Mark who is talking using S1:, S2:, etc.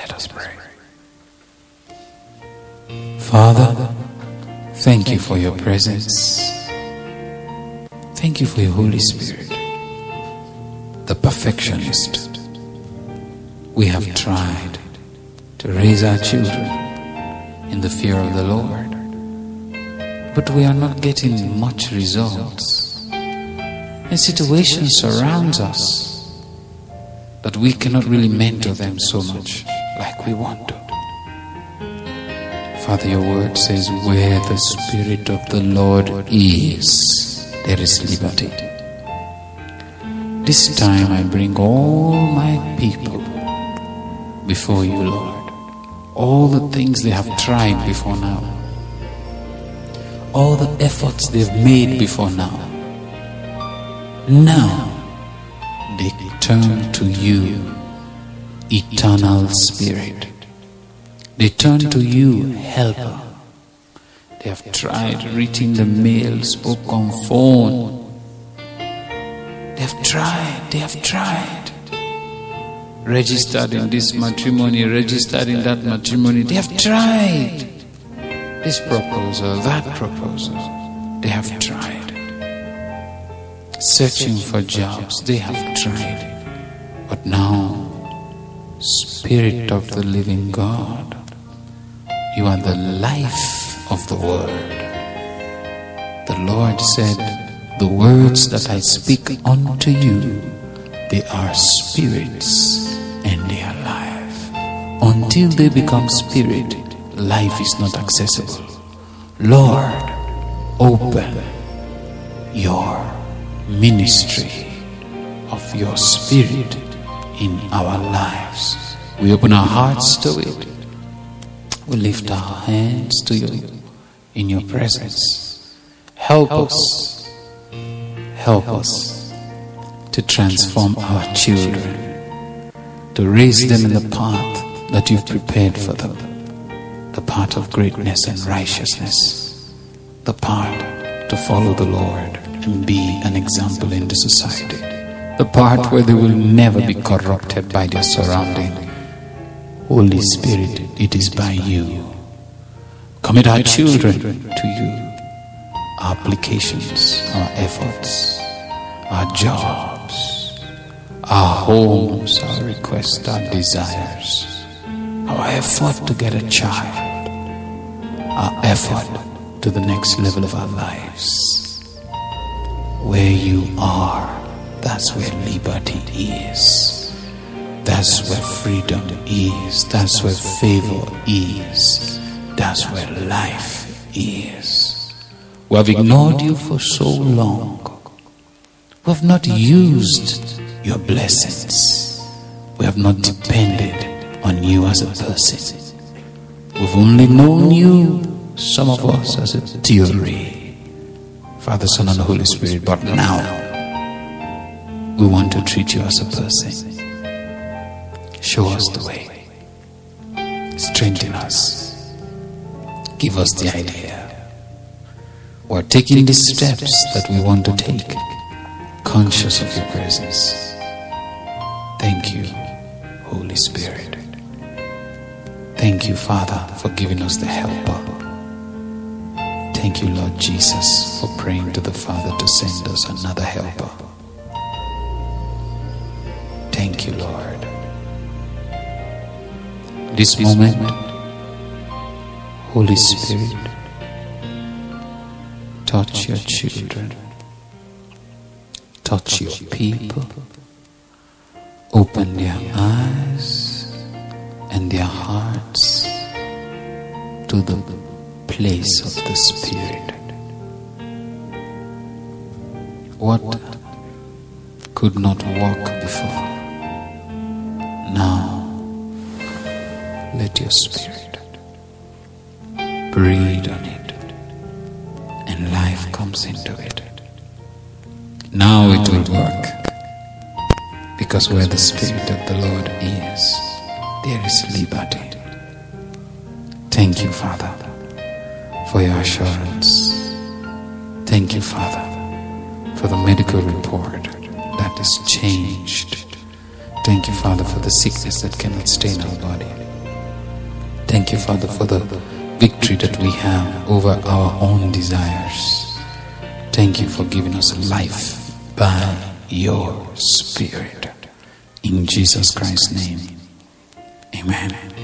S1: Let us pray. Father, thank you for your presence. Thank you for your Holy Spirit, the perfectionist. We have tried to raise our children in the fear of the Lord, but we are not getting much results. And situations surrounds us that we cannot really mentor them so much like we want to. Father, your word says, Where the Spirit of the Lord is, there is liberty. This time I bring all my people before you, Lord. All the things they have tried before now, all the efforts they've made before now. Now they turn to you, eternal Spirit. They turn to you, Helper. They have tried reaching the mail, spoke on phone. They have tried, they have tried. Registered in this matrimony, registered in that matrimony. They have tried. This proposal, that proposal. They have tried. Searching for jobs, they have tried. But now, Spirit of the living God, you are the life of the world. The Lord said, The words that I speak unto you, they are spirits and they are life. Until they become spirit, life is not accessible. Lord, open your ministry of your spirit in our lives. We open our hearts to it. We lift our hands to you in your presence. Help us. Help us to transform our children, to raise them in the path that you've prepared for them the path of greatness and righteousness, the path to follow the Lord and be an example in the society, the path where they will never be corrupted by their surrounding. Holy Spirit, it is by you. Commit our children to you, our applications, our efforts, our jobs, our homes, our requests, our desires, our effort to get a child, our effort to the next level of our lives. Where you are, that's where liberty is. That's where freedom is. That's where favor is. That's where life is. We have ignored you for so long. We have not used your blessings. We have not depended on you as a person. We've only known you, some of us, as a theory. Father, Son, and Holy Spirit. But now, we want to treat you as a person. Show us the way. Strengthen us. Give us the idea. We're taking the steps that we want to take, conscious of your presence. Thank you, Holy Spirit. Thank you, Father, for giving us the helper. Thank you, Lord Jesus, for praying to the Father to send us another helper. Thank you, Lord. This moment, Holy Spirit, touch your children, touch your people, open their eyes and their hearts to the place of the Spirit. What could not walk before, let your Spirit breathe on it and life comes into it. Now it will work because where the Spirit of the Lord is, there is liberty. Thank you, Father, for your assurance. Thank you, Father, for the medical report that is changed. Thank you, Father, for the sickness that cannot stay in our body. Thank you, Father, for the victory that we have over our own desires. Thank you for giving us life by your Spirit. In Jesus Christ's name, amen.